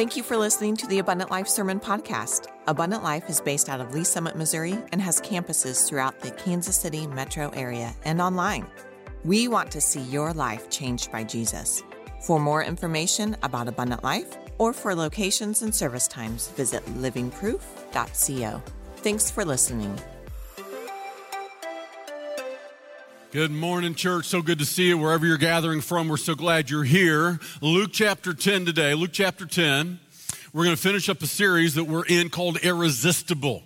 Thank you for listening to the Abundant Life Sermon Podcast. Abundant Life is based out of Lee Summit, Missouri, and has campuses throughout the Kansas City metro area and online. We want to see your life changed by Jesus. For more information about Abundant Life or for locations and service times, visit livingproof.co. Thanks for listening. Good morning, church. So good to see you wherever you're gathering from. We're so glad you're here. Luke chapter 10 today. Luke chapter 10. We're going to finish up a series that we're in called Irresistible.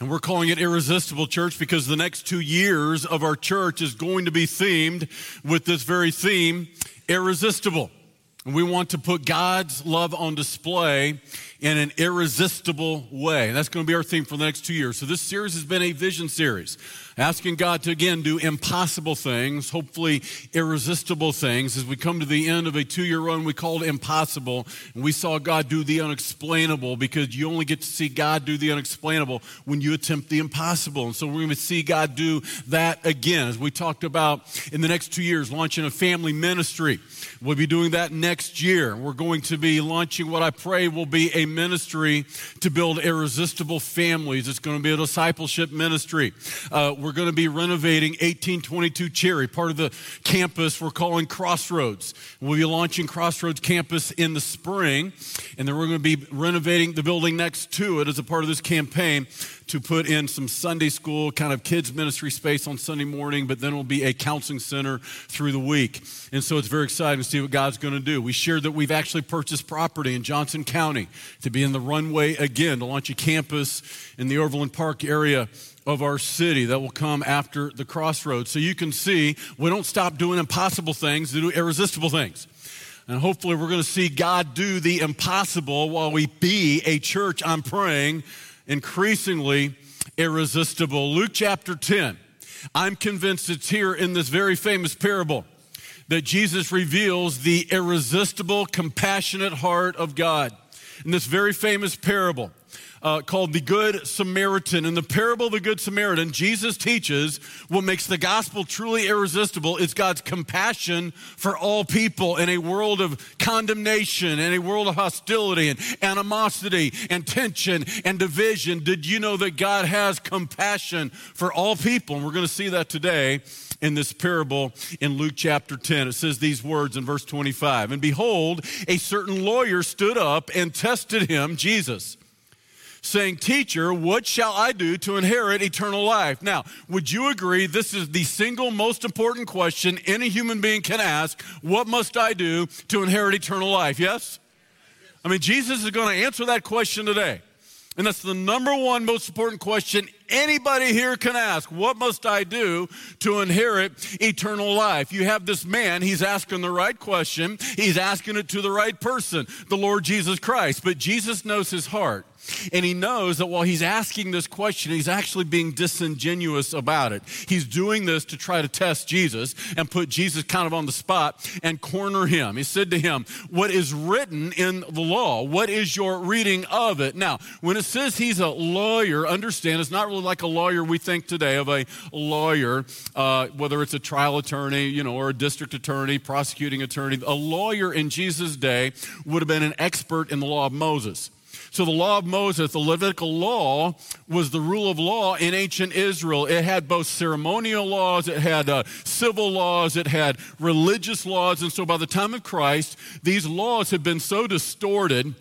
And we're calling it Irresistible Church because the next two years of our church is going to be themed with this very theme, Irresistible. And we want to put God's love on display in an irresistible way. And that's going to be our theme for the next two years. So this series has been a vision series asking God to again do impossible things, hopefully irresistible things. As we come to the end of a two year run, we called impossible, and we saw God do the unexplainable because you only get to see God do the unexplainable when you attempt the impossible. And so we're going to see God do that again. As we talked about in the next two years, launching a family ministry. We'll be doing that next year. We're going to be launching what I pray will be a ministry to build irresistible families. It's going to be a discipleship ministry. Uh, we're going to be renovating 1822 Cherry, part of the campus we're calling Crossroads. We'll be launching Crossroads campus in the spring, and then we're going to be renovating the building next to it as a part of this campaign to put in some Sunday school kind of kids ministry space on Sunday morning, but then it'll be a counseling center through the week. And so it's very exciting to see what God's going to do. We shared that we've actually purchased property in Johnson County to be in the runway again, to launch a campus in the Overland Park area of our city that will come after the crossroads. So you can see we don't stop doing impossible things to do irresistible things. And hopefully, we're going to see God do the impossible while we be a church, I'm praying, increasingly irresistible. Luke chapter 10. I'm convinced it's here in this very famous parable that Jesus reveals the irresistible, compassionate heart of God. In this very famous parable, uh, called the Good Samaritan. In the parable of the Good Samaritan, Jesus teaches what makes the gospel truly irresistible is God's compassion for all people in a world of condemnation, in a world of hostility and animosity and tension and division. Did you know that God has compassion for all people? And we're going to see that today in this parable in Luke chapter 10. It says these words in verse 25 And behold, a certain lawyer stood up and tested him, Jesus saying, Teacher, what shall I do to inherit eternal life? Now, would you agree this is the single most important question any human being can ask? What must I do to inherit eternal life? Yes? I mean, Jesus is going to answer that question today. And that's the number one most important question anybody here can ask. What must I do to inherit eternal life? You have this man, he's asking the right question. He's asking it to the right person, the Lord Jesus Christ. But Jesus knows his heart. And he knows that while he's asking this question, he's actually being disingenuous about it. He's doing this to try to test Jesus and put Jesus kind of on the spot and corner him. He said to him, What is written in the law? What is your reading of it? Now, when it says he's a lawyer, understand it's not really like a lawyer we think today of a lawyer, uh, whether it's a trial attorney, you know, or a district attorney, prosecuting attorney. A lawyer in Jesus' day would have been an expert in the law of Moses. So the law of Moses, the Levitical law, was the rule of law in ancient Israel. It had both ceremonial laws, it had uh, civil laws, it had religious laws. And so by the time of Christ, these laws had been so distorted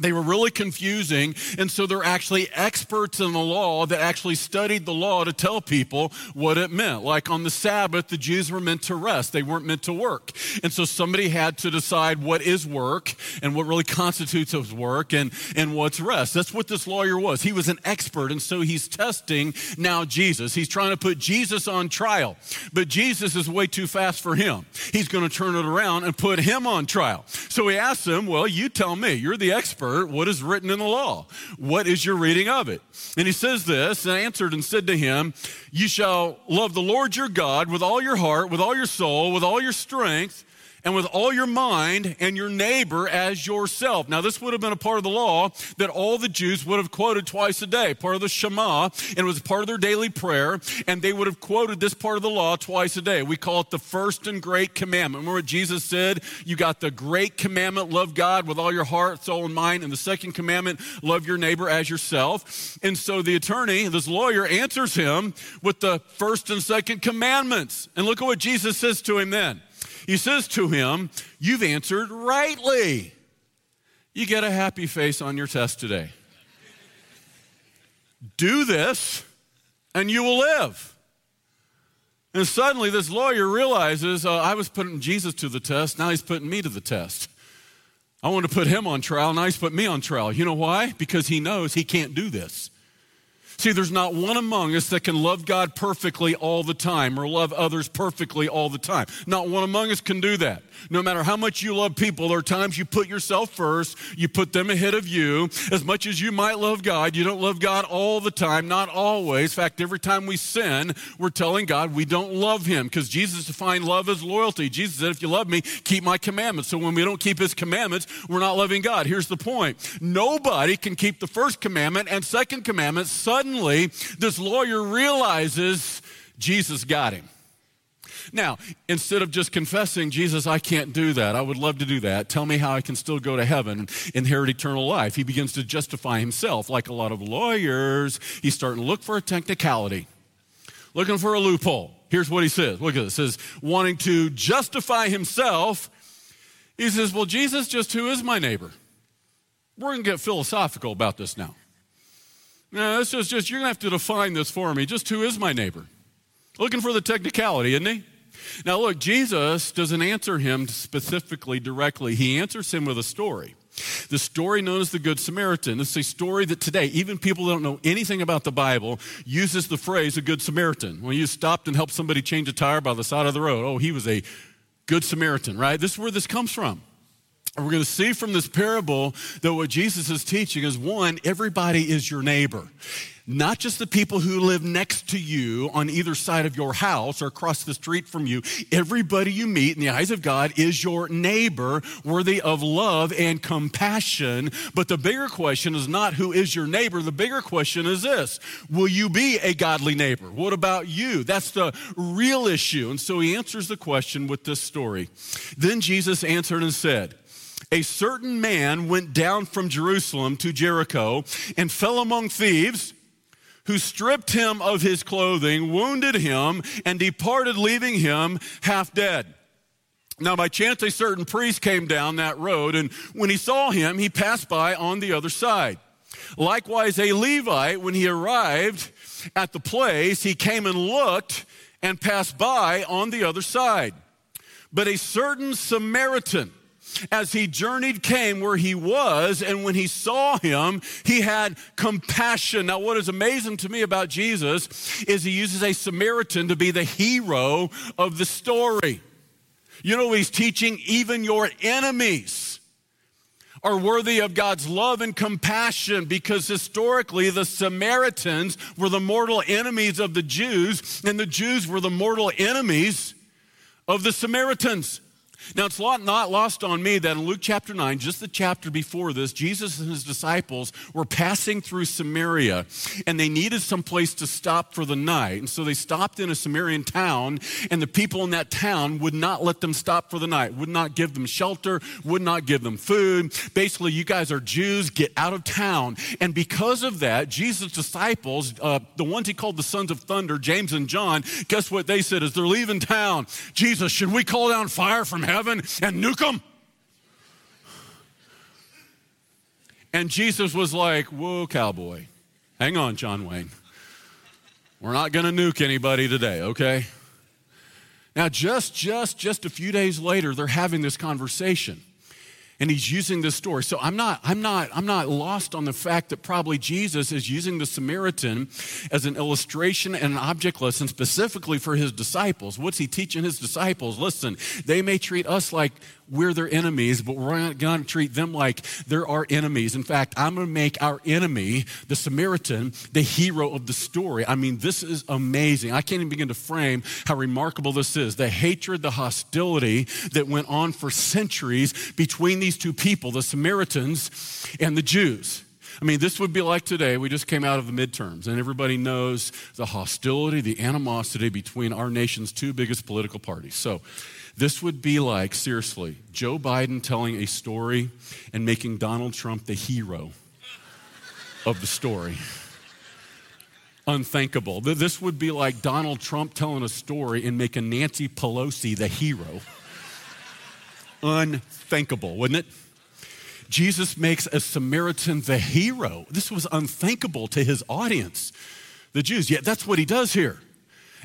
they were really confusing, and so they're actually experts in the law that actually studied the law to tell people what it meant. Like on the Sabbath, the Jews were meant to rest, they weren't meant to work. And so somebody had to decide what is work and what really constitutes as work and, and what's rest. That's what this lawyer was. He was an expert, and so he's testing now Jesus. He's trying to put Jesus on trial, but Jesus is way too fast for him. He's going to turn it around and put him on trial. So he asks him, Well, you tell me, you're the expert what is written in the law? What is your reading of it? And he says this, and answered and said to him, You shall love the Lord your God with all your heart, with all your soul, with all your strength, and with all your mind and your neighbor as yourself. Now, this would have been a part of the law that all the Jews would have quoted twice a day, part of the Shema, and it was part of their daily prayer, and they would have quoted this part of the law twice a day. We call it the first and great commandment. Remember what Jesus said? You got the great commandment, love God with all your heart, soul, and mind, and the second commandment, love your neighbor as yourself. And so the attorney, this lawyer, answers him with the first and second commandments. And look at what Jesus says to him then. He says to him, You've answered rightly. You get a happy face on your test today. Do this, and you will live. And suddenly, this lawyer realizes uh, I was putting Jesus to the test, now he's putting me to the test. I want to put him on trial, now he's put me on trial. You know why? Because he knows he can't do this. See, there's not one among us that can love God perfectly all the time or love others perfectly all the time. Not one among us can do that. No matter how much you love people, there are times you put yourself first, you put them ahead of you. As much as you might love God, you don't love God all the time, not always. In fact, every time we sin, we're telling God we don't love Him because Jesus defined love as loyalty. Jesus said, If you love me, keep my commandments. So when we don't keep His commandments, we're not loving God. Here's the point nobody can keep the first commandment and second commandment suddenly suddenly this lawyer realizes Jesus got him. Now, instead of just confessing, Jesus, I can't do that. I would love to do that. Tell me how I can still go to heaven and inherit eternal life. He begins to justify himself. Like a lot of lawyers, he's starting to look for a technicality, looking for a loophole. Here's what he says. Look at this. It says, wanting to justify himself, he says, Well, Jesus, just who is my neighbor? We're going to get philosophical about this now. No, this is just, you're going to have to define this for me. Just who is my neighbor? Looking for the technicality, isn't he? Now, look, Jesus doesn't answer him specifically directly, he answers him with a story. The story known as the Good Samaritan. It's a story that today, even people that don't know anything about the Bible, uses the phrase a Good Samaritan. When you stopped and helped somebody change a tire by the side of the road, oh, he was a Good Samaritan, right? This is where this comes from. And we're going to see from this parable that what Jesus is teaching is one, everybody is your neighbor. Not just the people who live next to you on either side of your house or across the street from you. Everybody you meet in the eyes of God is your neighbor, worthy of love and compassion. But the bigger question is not who is your neighbor. The bigger question is this Will you be a godly neighbor? What about you? That's the real issue. And so he answers the question with this story. Then Jesus answered and said, a certain man went down from Jerusalem to Jericho and fell among thieves who stripped him of his clothing, wounded him, and departed, leaving him half dead. Now, by chance, a certain priest came down that road, and when he saw him, he passed by on the other side. Likewise, a Levite, when he arrived at the place, he came and looked and passed by on the other side. But a certain Samaritan, as he journeyed came where he was, and when he saw him, he had compassion. Now, what is amazing to me about Jesus is he uses a Samaritan to be the hero of the story. You know, he's teaching even your enemies are worthy of God's love and compassion because historically the Samaritans were the mortal enemies of the Jews, and the Jews were the mortal enemies of the Samaritans. Now, it's not lost on me that in Luke chapter 9, just the chapter before this, Jesus and his disciples were passing through Samaria and they needed some place to stop for the night. And so they stopped in a Samaritan town, and the people in that town would not let them stop for the night, would not give them shelter, would not give them food. Basically, you guys are Jews, get out of town. And because of that, Jesus' disciples, uh, the ones he called the sons of thunder, James and John, guess what they said as they're leaving town? Jesus, should we call down fire from heaven? Heaven and nuke them? And Jesus was like, Whoa, cowboy. Hang on, John Wayne. We're not going to nuke anybody today, okay? Now, just, just, just a few days later, they're having this conversation and he's using this story. So I'm not, I'm not, I'm not lost on the fact that probably Jesus is using the Samaritan as an illustration and an object lesson specifically for his disciples. What's he teaching his disciples? Listen, they may treat us like we're their enemies, but we're not going to treat them like they're our enemies. In fact, I'm going to make our enemy, the Samaritan, the hero of the story. I mean, this is amazing. I can't even begin to frame how remarkable this is. The hatred, the hostility that went on for centuries between these two people, the Samaritans and the Jews. I mean, this would be like today. We just came out of the midterms, and everybody knows the hostility, the animosity between our nation's two biggest political parties. So, this would be like, seriously, Joe Biden telling a story and making Donald Trump the hero of the story. Unthinkable. This would be like Donald Trump telling a story and making Nancy Pelosi the hero. Unthinkable, wouldn't it? Jesus makes a Samaritan the hero. This was unthinkable to his audience, the Jews. Yet that's what he does here.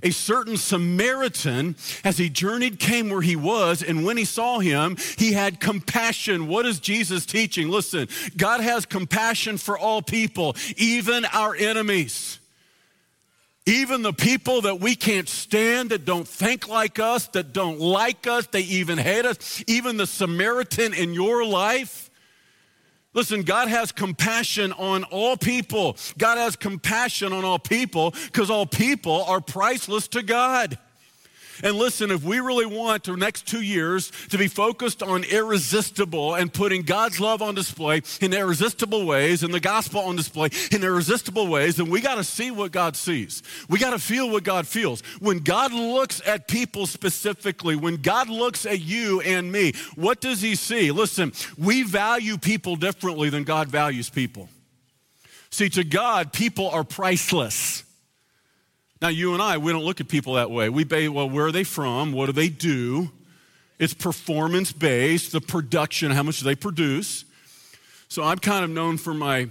A certain Samaritan, as he journeyed, came where he was, and when he saw him, he had compassion. What is Jesus teaching? Listen, God has compassion for all people, even our enemies. Even the people that we can't stand, that don't think like us, that don't like us, they even hate us, even the Samaritan in your life Listen, God has compassion on all people. God has compassion on all people because all people are priceless to God. And listen, if we really want the next two years to be focused on irresistible and putting God's love on display in irresistible ways and the gospel on display in irresistible ways, then we got to see what God sees. We got to feel what God feels. When God looks at people specifically, when God looks at you and me, what does he see? Listen, we value people differently than God values people. See, to God, people are priceless. Now, you and I, we don't look at people that way. We say, well, where are they from? What do they do? It's performance based, the production, how much do they produce. So I'm kind of known for my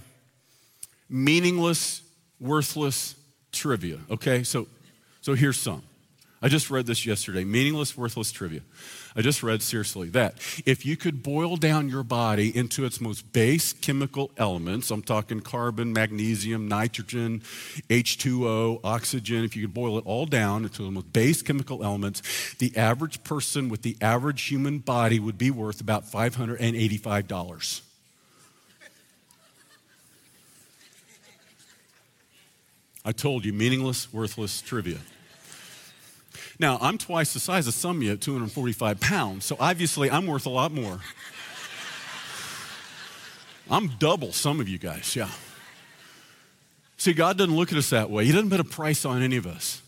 meaningless, worthless trivia, okay? So, so here's some. I just read this yesterday meaningless, worthless trivia. I just read seriously that if you could boil down your body into its most base chemical elements, I'm talking carbon, magnesium, nitrogen, H2O, oxygen, if you could boil it all down into the most base chemical elements, the average person with the average human body would be worth about $585. I told you, meaningless, worthless trivia. Now, I'm twice the size of some of you at 245 pounds, so obviously I'm worth a lot more. I'm double some of you guys, yeah. See, God doesn't look at us that way. He doesn't put a price on any of us.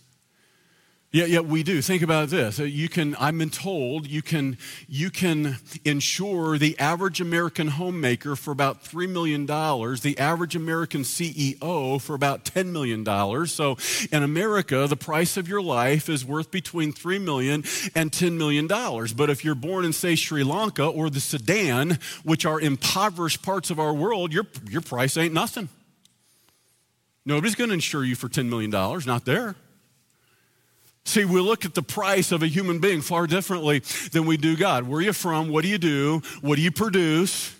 Yet, yet we do. Think about this. Uh, you can, I've been told, you can, you can insure the average American homemaker for about $3 million, the average American CEO for about $10 million. So in America, the price of your life is worth between $3 million and $10 million. But if you're born in, say, Sri Lanka or the Sudan, which are impoverished parts of our world, your, your price ain't nothing. Nobody's going to insure you for $10 million, not there. See, we look at the price of a human being far differently than we do God. Where are you from? What do you do? What do you produce?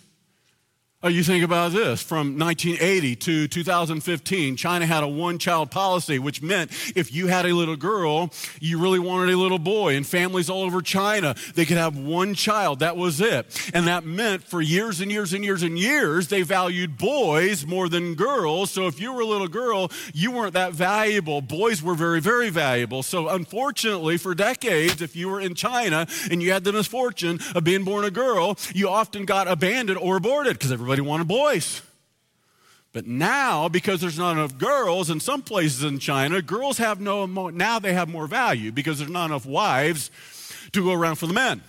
Oh, you think about this from 1980 to 2015, China had a one child policy, which meant if you had a little girl, you really wanted a little boy. And families all over China, they could have one child. That was it. And that meant for years and years and years and years, they valued boys more than girls. So if you were a little girl, you weren't that valuable. Boys were very, very valuable. So unfortunately, for decades, if you were in China and you had the misfortune of being born a girl, you often got abandoned or aborted because everybody wanted boys. But now, because there's not enough girls in some places in China, girls have no, more, now they have more value because there's not enough wives to go around for the men.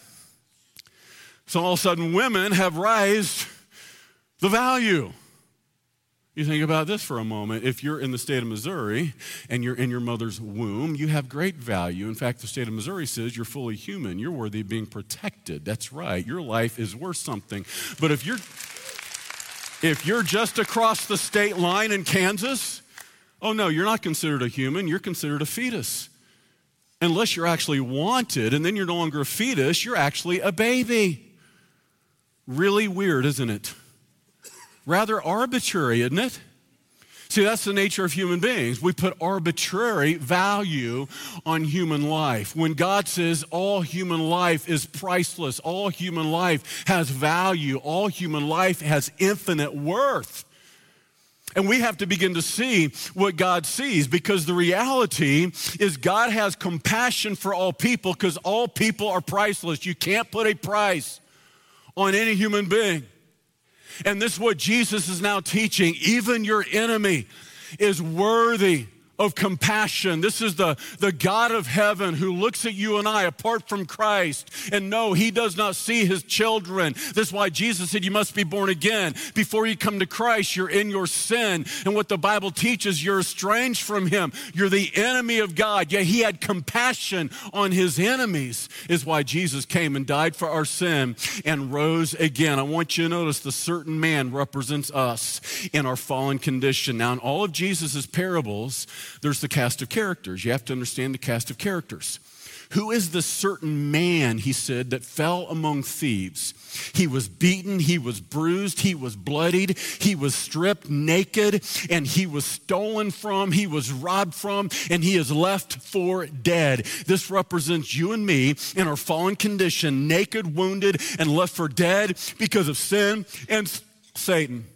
So all of a sudden, women have raised the value. You think about this for a moment. If you're in the state of Missouri and you're in your mother's womb, you have great value. In fact, the state of Missouri says you're fully human. You're worthy of being protected. That's right. Your life is worth something. But if you're if you're just across the state line in Kansas, oh no, you're not considered a human, you're considered a fetus. Unless you're actually wanted, and then you're no longer a fetus, you're actually a baby. Really weird, isn't it? Rather arbitrary, isn't it? See, that's the nature of human beings. We put arbitrary value on human life. When God says all human life is priceless, all human life has value, all human life has infinite worth. And we have to begin to see what God sees because the reality is God has compassion for all people because all people are priceless. You can't put a price on any human being. And this is what Jesus is now teaching. Even your enemy is worthy of compassion. This is the, the God of heaven who looks at you and I apart from Christ. And no, he does not see his children. This is why Jesus said you must be born again. Before you come to Christ, you're in your sin. And what the Bible teaches, you're estranged from him. You're the enemy of God. Yet he had compassion on his enemies, is why Jesus came and died for our sin and rose again. I want you to notice the certain man represents us in our fallen condition. Now, in all of Jesus' parables, there's the cast of characters. You have to understand the cast of characters. Who is the certain man, he said, that fell among thieves? He was beaten, he was bruised, he was bloodied, he was stripped naked, and he was stolen from, he was robbed from, and he is left for dead. This represents you and me in our fallen condition, naked, wounded, and left for dead because of sin and Satan.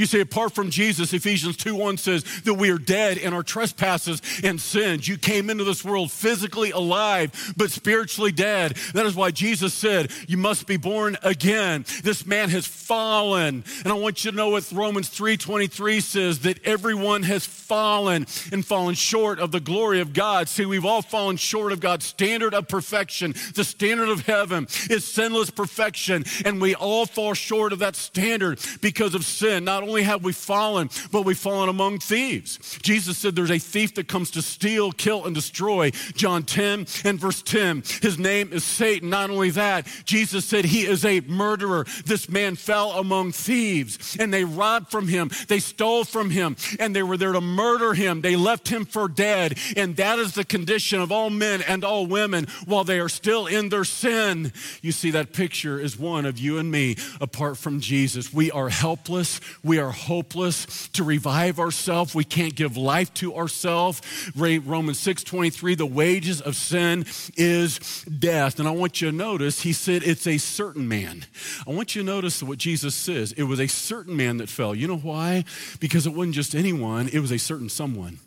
You see, apart from Jesus, Ephesians 2 1 says that we are dead in our trespasses and sins. You came into this world physically alive, but spiritually dead. That is why Jesus said, You must be born again. This man has fallen. And I want you to know what Romans 3 23 says that everyone has fallen and fallen short of the glory of God. See, we've all fallen short of God's standard of perfection. The standard of heaven is sinless perfection. And we all fall short of that standard because of sin. Not only have we fallen, but we've fallen among thieves. Jesus said there's a thief that comes to steal, kill, and destroy. John 10 and verse 10. His name is Satan. Not only that, Jesus said he is a murderer. This man fell among thieves and they robbed from him, they stole from him, and they were there to murder him. They left him for dead. And that is the condition of all men and all women while they are still in their sin. You see, that picture is one of you and me apart from Jesus. We are helpless. We are hopeless to revive ourselves. We can't give life to ourselves. Romans 6 23, the wages of sin is death. And I want you to notice, he said it's a certain man. I want you to notice what Jesus says. It was a certain man that fell. You know why? Because it wasn't just anyone, it was a certain someone.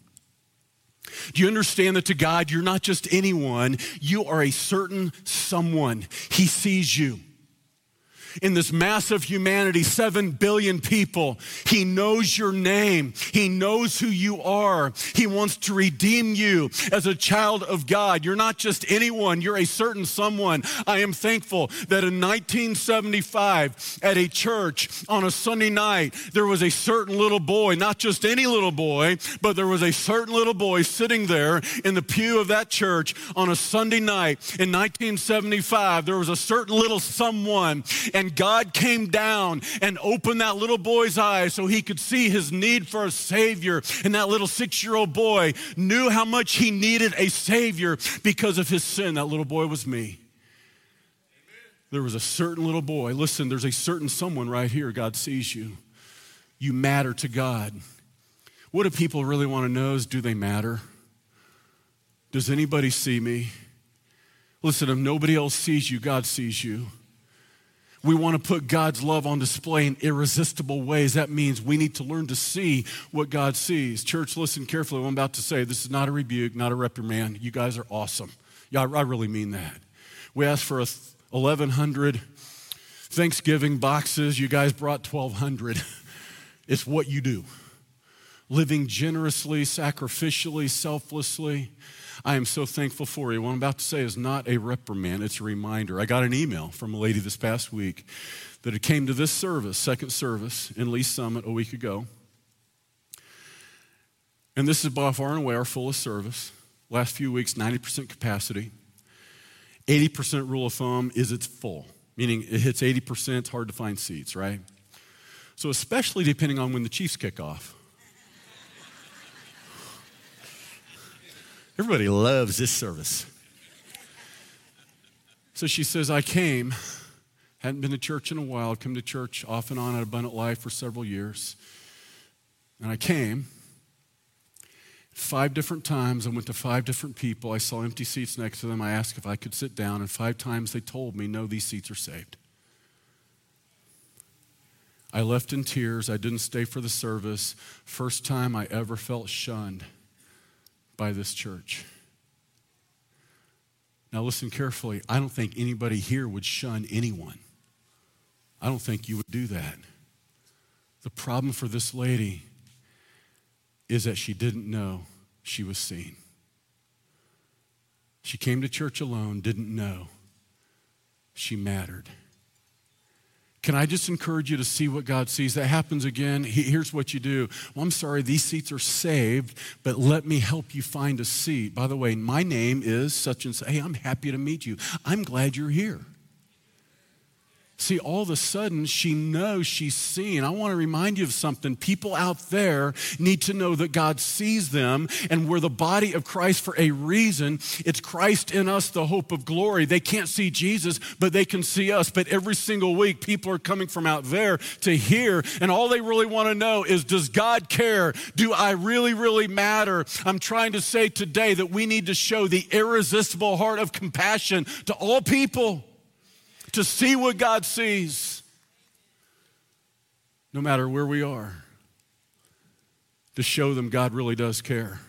Do you understand that to God, you're not just anyone, you are a certain someone. He sees you in this massive humanity, seven billion people. He knows your name. He knows who you are. He wants to redeem you as a child of God. You're not just anyone, you're a certain someone. I am thankful that in 1975 at a church on a Sunday night, there was a certain little boy, not just any little boy, but there was a certain little boy sitting there in the pew of that church on a Sunday night in 1975. There was a certain little someone, and and God came down and opened that little boy's eyes so he could see his need for a Savior. And that little six year old boy knew how much he needed a Savior because of his sin. That little boy was me. There was a certain little boy. Listen, there's a certain someone right here. God sees you. You matter to God. What do people really want to know is do they matter? Does anybody see me? Listen, if nobody else sees you, God sees you. We want to put God's love on display in irresistible ways. That means we need to learn to see what God sees. Church, listen carefully. What I'm about to say. This is not a rebuke, not a reprimand. You guys are awesome. Yeah, I really mean that. We asked for 1,100 Thanksgiving boxes. You guys brought 1,200. It's what you do. Living generously, sacrificially, selflessly. I am so thankful for you. What I'm about to say is not a reprimand, it's a reminder. I got an email from a lady this past week that it came to this service, second service in Lee Summit a week ago. And this is by far and away our fullest service. Last few weeks, 90% capacity. 80% rule of thumb is it's full, meaning it hits 80%, it's hard to find seats, right? So, especially depending on when the Chiefs kick off. Everybody loves this service. So she says, I came, hadn't been to church in a while, I've come to church off and on at Abundant Life for several years. And I came. Five different times, I went to five different people. I saw empty seats next to them. I asked if I could sit down, and five times they told me, no, these seats are saved. I left in tears. I didn't stay for the service. First time I ever felt shunned by this church. Now, listen carefully. I don't think anybody here would shun anyone. I don't think you would do that. The problem for this lady is that she didn't know she was seen. She came to church alone, didn't know she mattered. Can I just encourage you to see what God sees? That happens again. Here's what you do. Well, I'm sorry, these seats are saved, but let me help you find a seat. By the way, my name is such and such. Hey, I'm happy to meet you. I'm glad you're here. See, all of a sudden, she knows she's seen. I want to remind you of something. People out there need to know that God sees them, and we're the body of Christ for a reason. It's Christ in us, the hope of glory. They can't see Jesus, but they can see us. But every single week, people are coming from out there to hear, and all they really want to know is Does God care? Do I really, really matter? I'm trying to say today that we need to show the irresistible heart of compassion to all people to see what God sees, no matter where we are, to show them God really does care.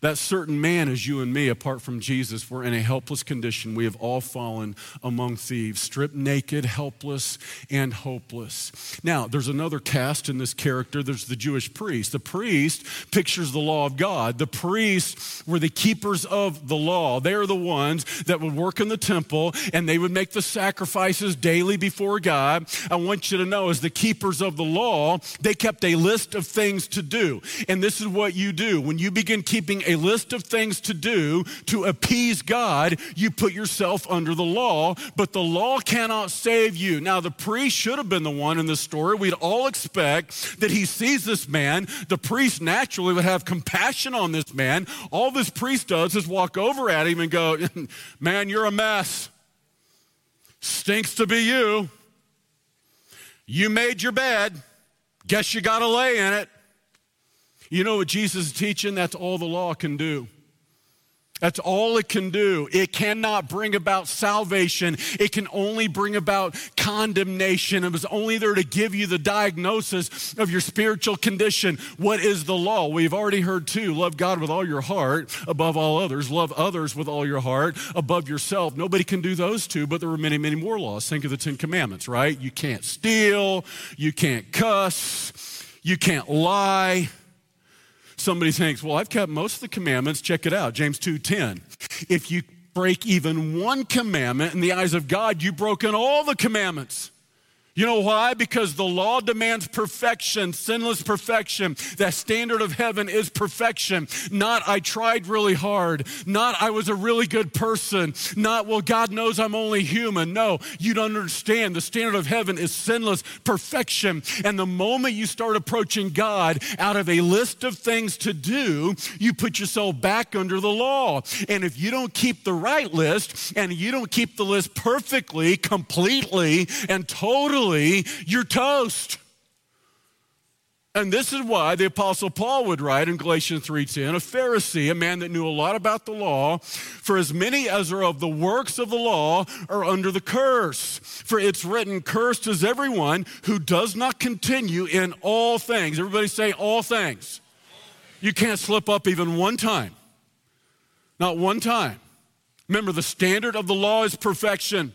That certain man is you and me, apart from Jesus. We're in a helpless condition. We have all fallen among thieves, stripped naked, helpless, and hopeless. Now, there's another cast in this character. There's the Jewish priest. The priest pictures the law of God. The priests were the keepers of the law. They are the ones that would work in the temple and they would make the sacrifices daily before God. I want you to know, as the keepers of the law, they kept a list of things to do. And this is what you do. When you begin keeping a list of things to do to appease God, you put yourself under the law, but the law cannot save you. Now, the priest should have been the one in the story. We'd all expect that he sees this man. The priest naturally would have compassion on this man. All this priest does is walk over at him and go, Man, you're a mess. Stinks to be you. You made your bed. Guess you got to lay in it. You know what Jesus is teaching? That's all the law can do. That's all it can do. It cannot bring about salvation. It can only bring about condemnation. It was only there to give you the diagnosis of your spiritual condition. What is the law? We've already heard two love God with all your heart above all others, love others with all your heart above yourself. Nobody can do those two, but there were many, many more laws. Think of the Ten Commandments, right? You can't steal, you can't cuss, you can't lie somebody thinks, well, I've kept most of the commandments. Check it out James 2:10. If you break even one commandment in the eyes of God, you've broken all the commandments. You know why? Because the law demands perfection, sinless perfection. That standard of heaven is perfection. Not I tried really hard. Not I was a really good person. Not, well, God knows I'm only human. No, you don't understand. The standard of heaven is sinless perfection. And the moment you start approaching God out of a list of things to do, you put yourself back under the law. And if you don't keep the right list and you don't keep the list perfectly, completely, and totally, you're toast. And this is why the apostle Paul would write in Galatians 3:10, a Pharisee, a man that knew a lot about the law, for as many as are of the works of the law are under the curse. For it's written, cursed is everyone who does not continue in all things. Everybody say all things. You can't slip up even one time. Not one time. Remember, the standard of the law is perfection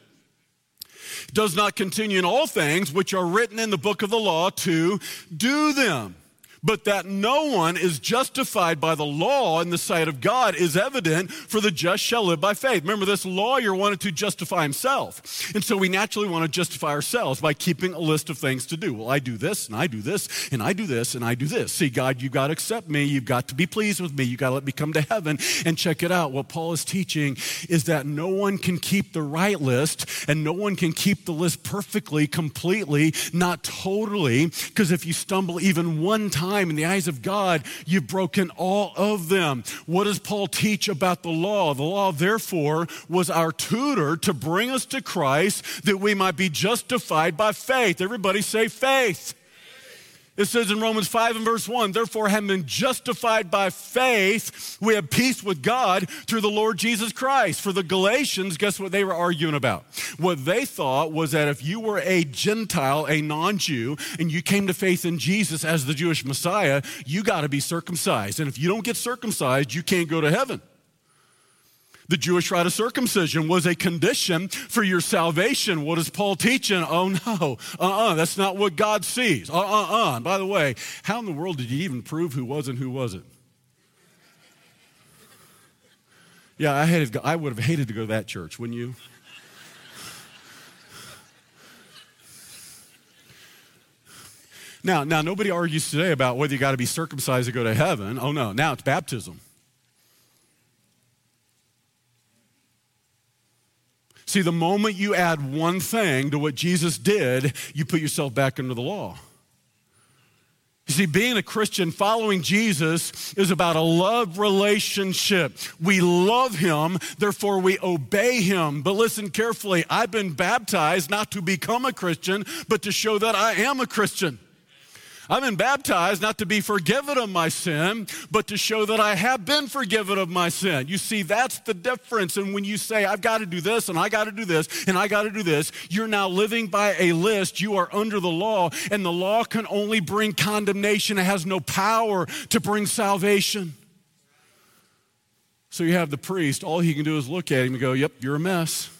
does not continue in all things which are written in the book of the law to do them but that no one is justified by the law in the sight of God is evident, for the just shall live by faith. Remember, this lawyer wanted to justify himself. And so we naturally want to justify ourselves by keeping a list of things to do. Well, I do this, and I do this, and I do this, and I do this. See, God, you've got to accept me. You've got to be pleased with me. You've got to let me come to heaven. And check it out. What Paul is teaching is that no one can keep the right list, and no one can keep the list perfectly, completely, not totally, because if you stumble even one time, time in the eyes of God, you've broken all of them. What does Paul teach about the law? The law, therefore, was our tutor to bring us to Christ that we might be justified by faith. Everybody say faith. It says in Romans 5 and verse 1, therefore, having been justified by faith, we have peace with God through the Lord Jesus Christ. For the Galatians, guess what they were arguing about? What they thought was that if you were a Gentile, a non Jew, and you came to faith in Jesus as the Jewish Messiah, you got to be circumcised. And if you don't get circumcised, you can't go to heaven. The Jewish rite of circumcision was a condition for your salvation. What is Paul teaching? Oh no, uh uh-uh, uh, that's not what God sees. Uh uh uh. By the way, how in the world did you even prove who was and who wasn't? Yeah, I, hated, I would have hated to go to that church, wouldn't you? Now, now nobody argues today about whether you got to be circumcised to go to heaven. Oh no, now it's baptism. See, the moment you add one thing to what Jesus did, you put yourself back under the law. You see, being a Christian, following Jesus, is about a love relationship. We love him, therefore we obey him. But listen carefully I've been baptized not to become a Christian, but to show that I am a Christian. I've been baptized not to be forgiven of my sin, but to show that I have been forgiven of my sin. You see, that's the difference. And when you say, I've got to do this, and I got to do this, and I got to do this, you're now living by a list. You are under the law, and the law can only bring condemnation. It has no power to bring salvation. So you have the priest, all he can do is look at him and go, Yep, you're a mess.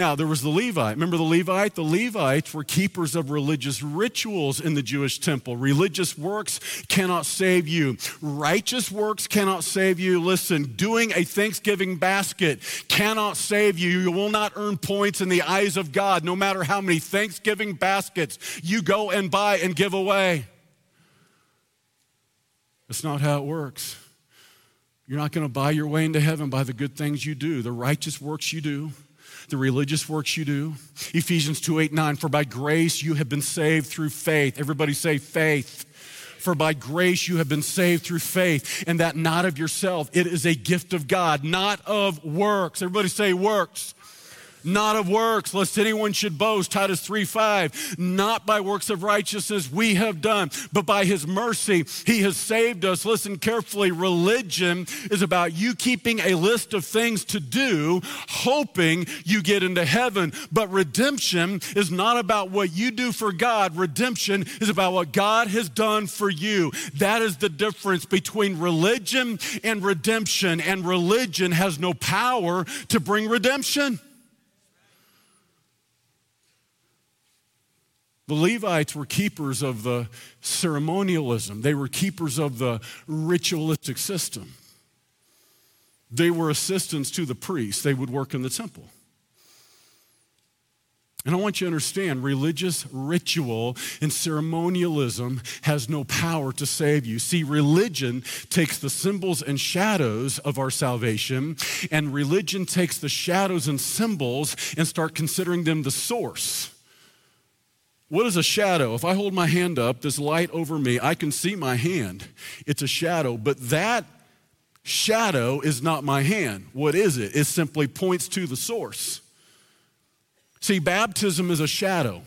Now, there was the Levite. Remember the Levite? The Levites were keepers of religious rituals in the Jewish temple. Religious works cannot save you, righteous works cannot save you. Listen, doing a Thanksgiving basket cannot save you. You will not earn points in the eyes of God, no matter how many Thanksgiving baskets you go and buy and give away. That's not how it works. You're not going to buy your way into heaven by the good things you do, the righteous works you do the religious works you do. Ephesians 2 8 9, for by grace you have been saved through faith. Everybody say faith. For by grace you have been saved through faith, and that not of yourself. It is a gift of God, not of works. Everybody say works not of works, lest anyone should boast. Titus 3 5. Not by works of righteousness we have done, but by his mercy he has saved us. Listen carefully. Religion is about you keeping a list of things to do, hoping you get into heaven. But redemption is not about what you do for God. Redemption is about what God has done for you. That is the difference between religion and redemption. And religion has no power to bring redemption. The Levites were keepers of the ceremonialism, they were keepers of the ritualistic system. They were assistants to the priests, they would work in the temple. And I want you to understand religious ritual and ceremonialism has no power to save you. See, religion takes the symbols and shadows of our salvation, and religion takes the shadows and symbols and start considering them the source. What is a shadow? If I hold my hand up, this light over me, I can see my hand. It's a shadow, but that shadow is not my hand. What is it? It simply points to the source. See, baptism is a shadow.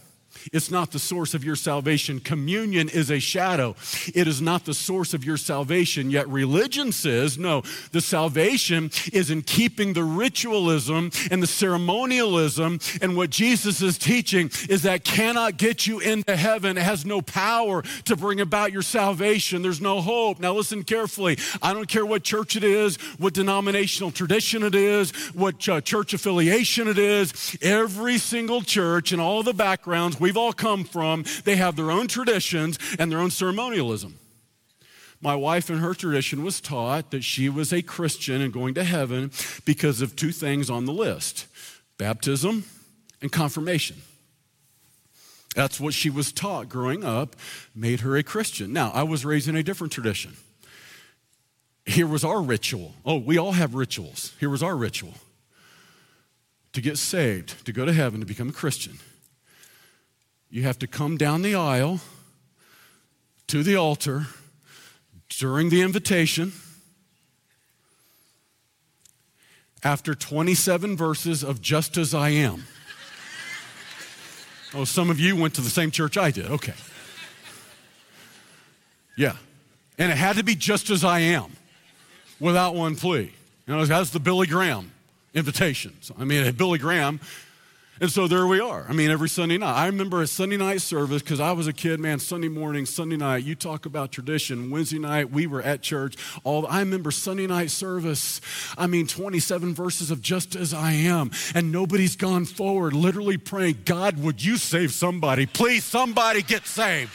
It's not the source of your salvation. Communion is a shadow. It is not the source of your salvation. Yet religion says, no, the salvation is in keeping the ritualism and the ceremonialism. And what Jesus is teaching is that cannot get you into heaven. It has no power to bring about your salvation. There's no hope. Now, listen carefully. I don't care what church it is, what denominational tradition it is, what uh, church affiliation it is. Every single church and all the backgrounds, we we've all come from, they have their own traditions and their own ceremonialism. My wife in her tradition was taught that she was a Christian and going to heaven because of two things on the list baptism and confirmation. That's what she was taught growing up, made her a Christian. Now, I was raised in a different tradition. Here was our ritual. Oh, we all have rituals. Here was our ritual to get saved, to go to heaven, to become a Christian. You have to come down the aisle to the altar during the invitation. After 27 verses of Just as I Am. Oh, some of you went to the same church I did. Okay. Yeah. And it had to be just as I am without one plea. You know, that's the Billy Graham invitation. So, I mean, Billy Graham and so there we are. I mean, every Sunday night. I remember a Sunday night service because I was a kid, man, Sunday morning, Sunday night, you talk about tradition. Wednesday night, we were at church. All I remember Sunday night service. I mean, 27 verses of just as I am. And nobody's gone forward, literally praying, God, would you save somebody? Please, somebody get saved.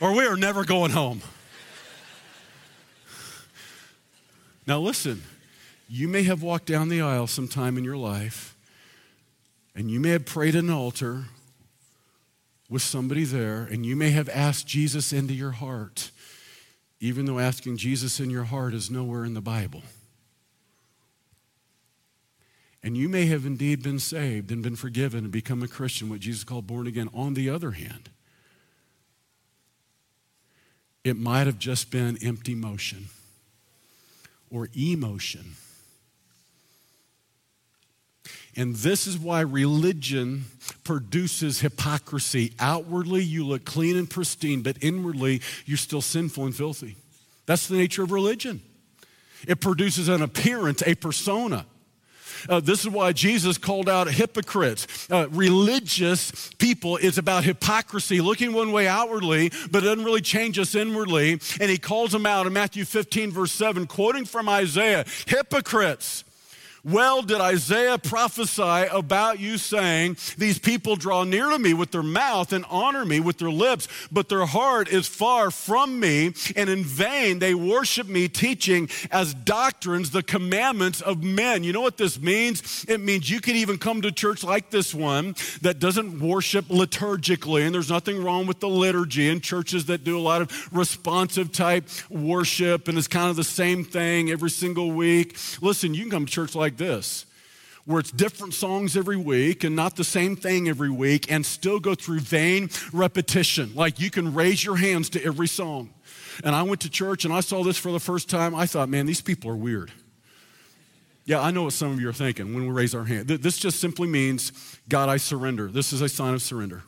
or we are never going home. Now, listen. You may have walked down the aisle sometime in your life, and you may have prayed an altar with somebody there, and you may have asked Jesus into your heart, even though asking Jesus in your heart is nowhere in the Bible. And you may have indeed been saved and been forgiven and become a Christian, what Jesus called born again. On the other hand, it might have just been empty motion or emotion and this is why religion produces hypocrisy. Outwardly, you look clean and pristine, but inwardly, you're still sinful and filthy. That's the nature of religion. It produces an appearance, a persona. Uh, this is why Jesus called out hypocrites. Uh, religious people is about hypocrisy, looking one way outwardly, but it doesn't really change us inwardly. And he calls them out in Matthew 15, verse 7, quoting from Isaiah hypocrites. Well, did Isaiah prophesy about you, saying, These people draw near to me with their mouth and honor me with their lips, but their heart is far from me, and in vain they worship me, teaching as doctrines the commandments of men. You know what this means? It means you can even come to church like this one that doesn't worship liturgically, and there's nothing wrong with the liturgy in churches that do a lot of responsive type worship, and it's kind of the same thing every single week. Listen, you can come to church like this where it's different songs every week and not the same thing every week and still go through vain repetition. Like you can raise your hands to every song. And I went to church and I saw this for the first time. I thought, man, these people are weird. Yeah, I know what some of you are thinking when we raise our hand. This just simply means, God, I surrender. This is a sign of surrender.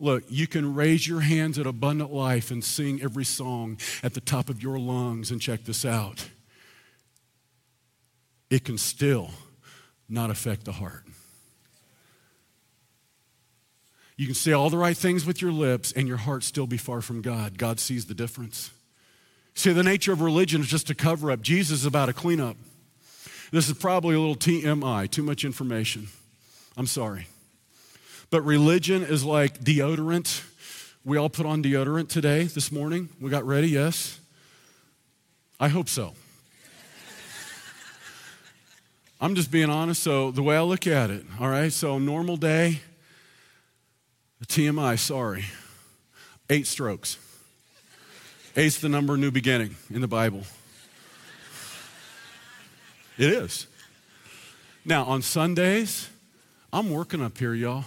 Look, you can raise your hands at Abundant Life and sing every song at the top of your lungs and check this out it can still not affect the heart. You can say all the right things with your lips and your heart still be far from God. God sees the difference. See, the nature of religion is just a cover up. Jesus is about a cleanup. This is probably a little TMI, too much information. I'm sorry. But religion is like deodorant. We all put on deodorant today, this morning. We got ready, yes? I hope so. I'm just being honest. So, the way I look at it, all right, so normal day, TMI, sorry, eight strokes. Eight's the number new beginning in the Bible. It is. Now, on Sundays, I'm working up here, y'all.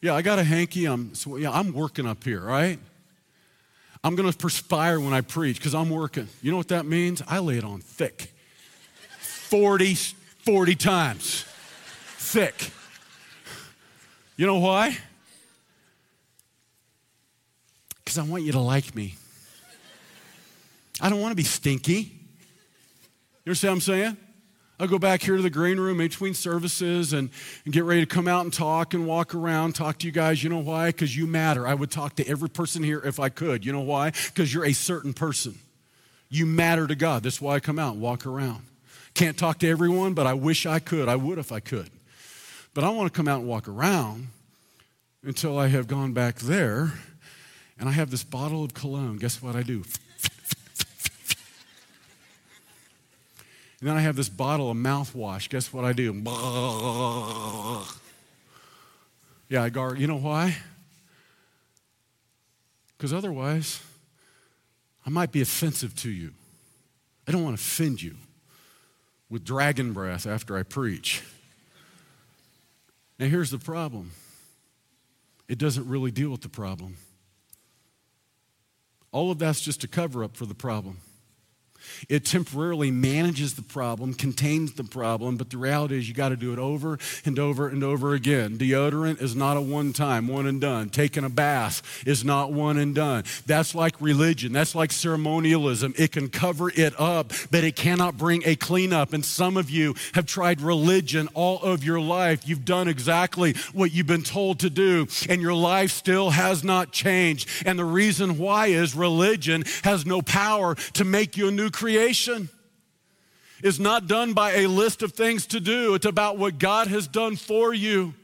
Yeah, I got a hanky. I'm, so, yeah, I'm working up here, right? I'm going to perspire when I preach because I'm working. You know what that means? I lay it on thick. 40, 40 times thick. You know why? Because I want you to like me. I don't want to be stinky. You understand what I'm saying? I'll go back here to the green room between services and, and get ready to come out and talk and walk around, talk to you guys. You know why? Because you matter. I would talk to every person here if I could. You know why? Because you're a certain person. You matter to God. That's why I come out and walk around. Can't talk to everyone, but I wish I could. I would if I could. But I want to come out and walk around until I have gone back there and I have this bottle of cologne. Guess what I do? And then I have this bottle of mouthwash. Guess what I do? Yeah, I guard. You know why? Because otherwise, I might be offensive to you. I don't want to offend you with dragon breath after I preach. Now, here's the problem it doesn't really deal with the problem. All of that's just a cover up for the problem. It temporarily manages the problem, contains the problem, but the reality is you got to do it over and over and over again. Deodorant is not a one time, one and done. Taking a bath is not one and done. That's like religion, that's like ceremonialism. It can cover it up, but it cannot bring a cleanup. And some of you have tried religion all of your life. You've done exactly what you've been told to do, and your life still has not changed. And the reason why is religion has no power to make you a new creation is not done by a list of things to do, it's about what God has done for you.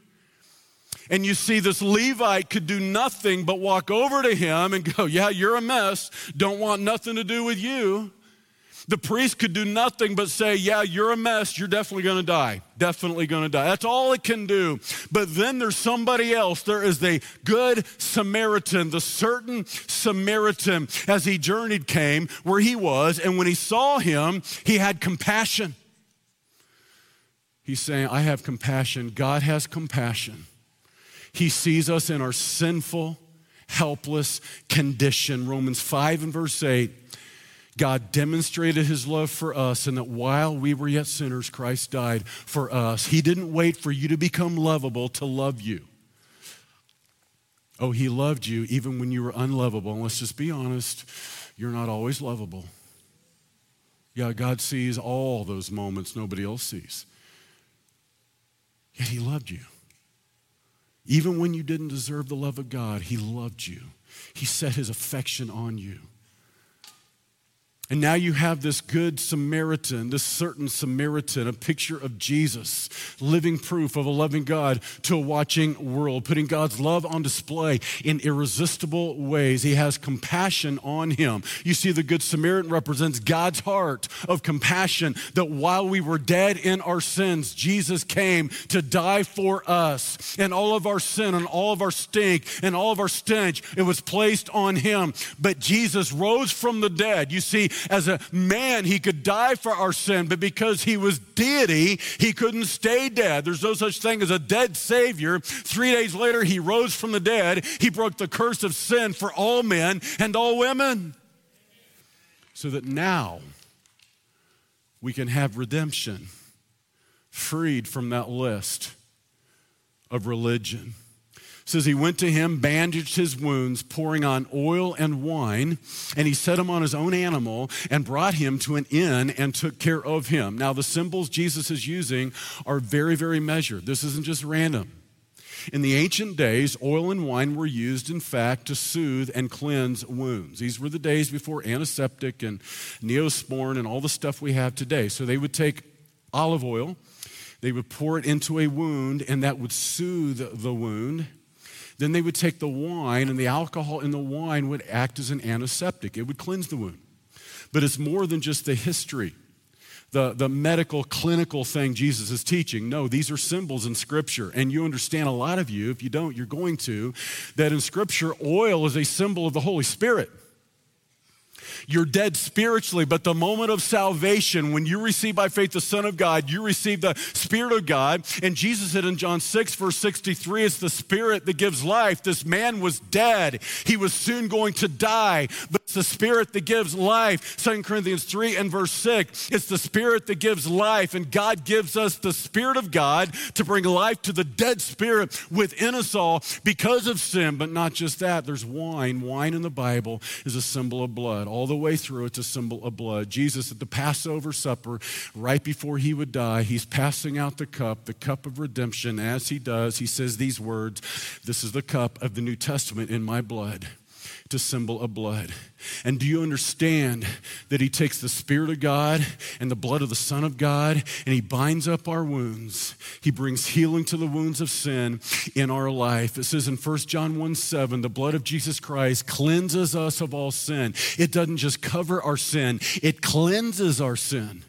And you see, this Levite could do nothing but walk over to him and go, Yeah, you're a mess. Don't want nothing to do with you. The priest could do nothing but say, Yeah, you're a mess. You're definitely going to die. Definitely going to die. That's all it can do. But then there's somebody else. There is the good Samaritan, the certain Samaritan, as he journeyed, came where he was. And when he saw him, he had compassion. He's saying, I have compassion. God has compassion. He sees us in our sinful, helpless condition. Romans 5 and verse 8 God demonstrated his love for us, and that while we were yet sinners, Christ died for us. He didn't wait for you to become lovable to love you. Oh, he loved you even when you were unlovable. And let's just be honest, you're not always lovable. Yeah, God sees all those moments nobody else sees. Yet he loved you. Even when you didn't deserve the love of God, he loved you. He set his affection on you. And now you have this good Samaritan, this certain Samaritan, a picture of Jesus, living proof of a loving God to a watching world, putting God's love on display in irresistible ways. He has compassion on him. You see, the good Samaritan represents God's heart of compassion that while we were dead in our sins, Jesus came to die for us. And all of our sin and all of our stink and all of our stench, it was placed on him. But Jesus rose from the dead. You see, as a man, he could die for our sin, but because he was deity, he couldn't stay dead. There's no such thing as a dead Savior. Three days later, he rose from the dead. He broke the curse of sin for all men and all women. So that now we can have redemption, freed from that list of religion says he went to him, bandaged his wounds, pouring on oil and wine, and he set him on his own animal and brought him to an inn and took care of him. Now, the symbols Jesus is using are very, very measured. This isn't just random. In the ancient days, oil and wine were used, in fact, to soothe and cleanse wounds. These were the days before antiseptic and neosporin and all the stuff we have today. So they would take olive oil, they would pour it into a wound, and that would soothe the wound. Then they would take the wine, and the alcohol in the wine would act as an antiseptic. It would cleanse the wound. But it's more than just the history, the, the medical, clinical thing Jesus is teaching. No, these are symbols in Scripture. And you understand, a lot of you, if you don't, you're going to, that in Scripture, oil is a symbol of the Holy Spirit. You're dead spiritually, but the moment of salvation, when you receive by faith the Son of God, you receive the Spirit of God. And Jesus said in John 6, verse 63, it's the Spirit that gives life. This man was dead. He was soon going to die, it's the Spirit that gives life. 2 Corinthians 3 and verse 6, it's the Spirit that gives life. And God gives us the Spirit of God to bring life to the dead spirit within us all because of sin. But not just that, there's wine. Wine in the Bible is a symbol of blood. All the way through, it's a symbol of blood. Jesus at the Passover supper, right before he would die, he's passing out the cup, the cup of redemption. As he does, he says these words This is the cup of the New Testament in my blood to symbol of blood. And do you understand that He takes the Spirit of God and the blood of the Son of God and He binds up our wounds? He brings healing to the wounds of sin in our life. It says in 1 John 1 7, the blood of Jesus Christ cleanses us of all sin. It doesn't just cover our sin, it cleanses our sin.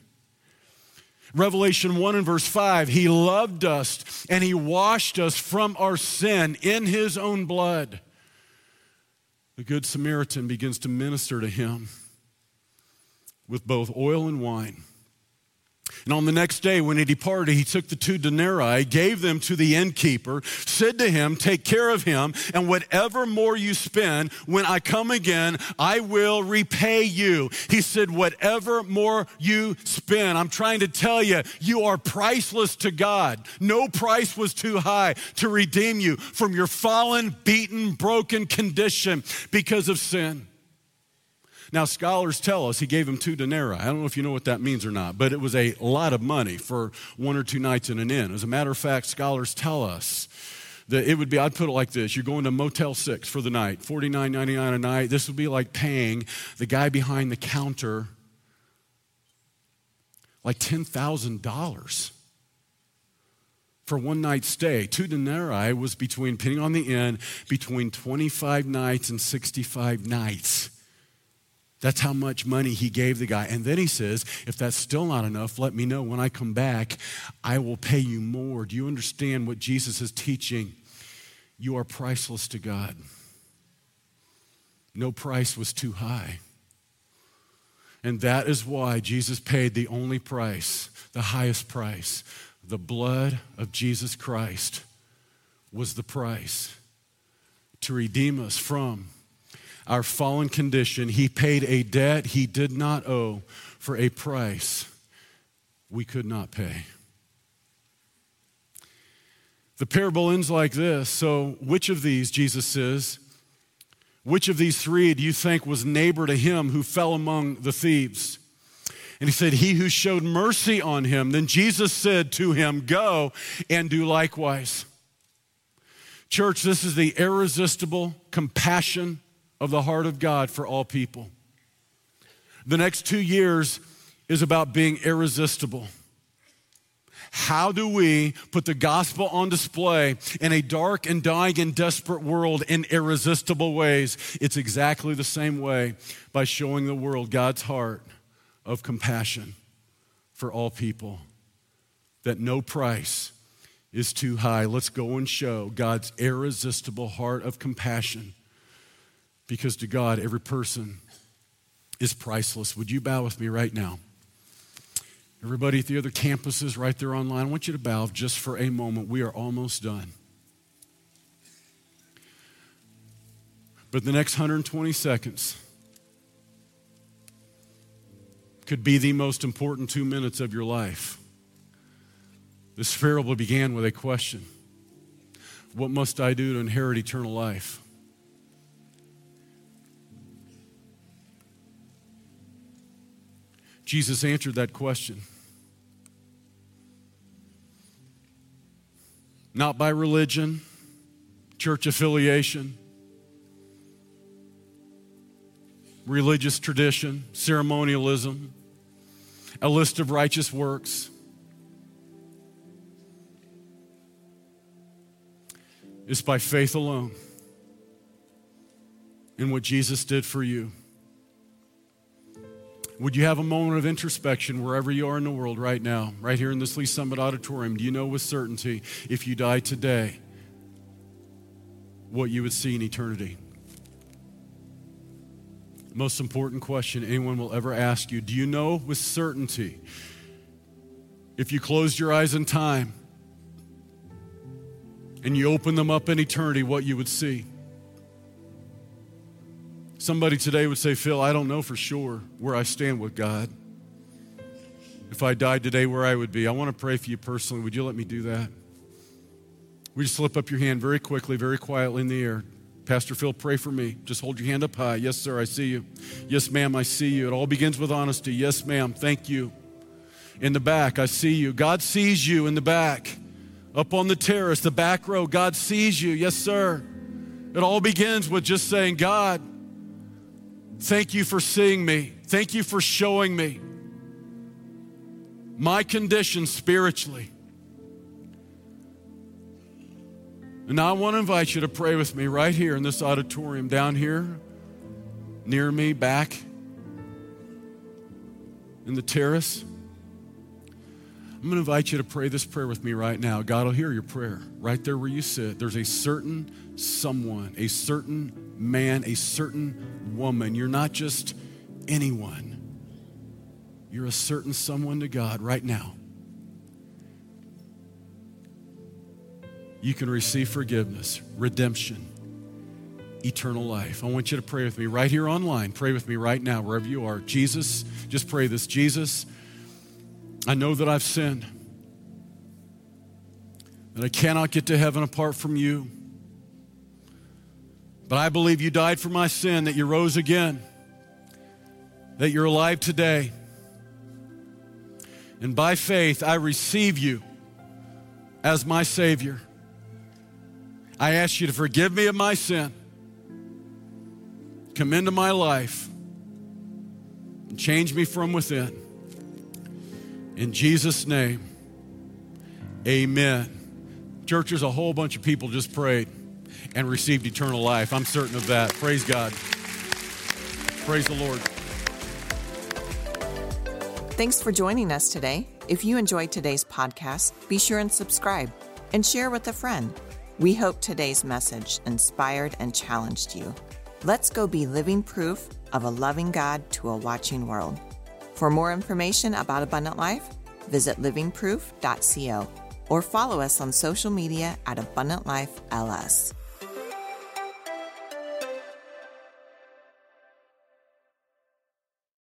Revelation 1 and verse 5, He loved us and He washed us from our sin in His own blood the Good Samaritan begins to minister to him with both oil and wine. And on the next day, when he departed, he took the two denarii, gave them to the innkeeper, said to him, Take care of him, and whatever more you spend, when I come again, I will repay you. He said, Whatever more you spend. I'm trying to tell you, you are priceless to God. No price was too high to redeem you from your fallen, beaten, broken condition because of sin. Now, scholars tell us he gave him two denarii. I don't know if you know what that means or not, but it was a lot of money for one or two nights in an inn. As a matter of fact, scholars tell us that it would be, I'd put it like this you're going to Motel 6 for the night, $49.99 a night. This would be like paying the guy behind the counter like $10,000 for one night stay. Two denarii was between, depending on the inn, between 25 nights and 65 nights. That's how much money he gave the guy. And then he says, if that's still not enough, let me know. When I come back, I will pay you more. Do you understand what Jesus is teaching? You are priceless to God. No price was too high. And that is why Jesus paid the only price, the highest price. The blood of Jesus Christ was the price to redeem us from our fallen condition. He paid a debt he did not owe for a price we could not pay. The parable ends like this. So, which of these, Jesus says, which of these three do you think was neighbor to him who fell among the thieves? And he said, He who showed mercy on him. Then Jesus said to him, Go and do likewise. Church, this is the irresistible compassion of the heart of God for all people. The next two years is about being irresistible. How do we put the gospel on display in a dark and dying and desperate world in irresistible ways? It's exactly the same way by showing the world God's heart of compassion for all people, that no price is too high. Let's go and show God's irresistible heart of compassion because to God, every person is priceless. Would you bow with me right now? Everybody at the other campuses right there online, I want you to bow just for a moment. We are almost done. But the next 120 seconds could be the most important two minutes of your life. This parable began with a question What must I do to inherit eternal life? Jesus answered that question. Not by religion, church affiliation, religious tradition, ceremonialism, a list of righteous works. It's by faith alone in what Jesus did for you. Would you have a moment of introspection wherever you are in the world right now, right here in this Lee Summit Auditorium? Do you know with certainty if you die today what you would see in eternity? Most important question anyone will ever ask you Do you know with certainty if you closed your eyes in time and you open them up in eternity what you would see? Somebody today would say, Phil, I don't know for sure where I stand with God. If I died today, where I would be. I want to pray for you personally. Would you let me do that? Would you slip up your hand very quickly, very quietly in the air? Pastor Phil, pray for me. Just hold your hand up high. Yes, sir, I see you. Yes, ma'am, I see you. It all begins with honesty. Yes, ma'am, thank you. In the back, I see you. God sees you in the back. Up on the terrace, the back row, God sees you. Yes, sir. It all begins with just saying, God, Thank you for seeing me. Thank you for showing me my condition spiritually. And now I want to invite you to pray with me right here in this auditorium, down here, near me, back in the terrace. I'm going to invite you to pray this prayer with me right now. God will hear your prayer right there where you sit. There's a certain someone, a certain man, a certain woman. You're not just anyone. you're a certain someone to God right now. You can receive forgiveness, redemption, eternal life. I want you to pray with me right here online. Pray with me right now, wherever you are. Jesus, just pray this. Jesus, I know that I've sinned, that I cannot get to heaven apart from you. But I believe you died for my sin, that you rose again, that you're alive today. And by faith, I receive you as my Savior. I ask you to forgive me of my sin, come into my life, and change me from within. In Jesus' name, amen. Church, there's a whole bunch of people just prayed and received eternal life. I'm certain of that. Praise God. Praise the Lord. Thanks for joining us today. If you enjoyed today's podcast, be sure and subscribe and share with a friend. We hope today's message inspired and challenged you. Let's go be living proof of a loving God to a watching world. For more information about Abundant Life, visit livingproof.co or follow us on social media at Abundant Life LS.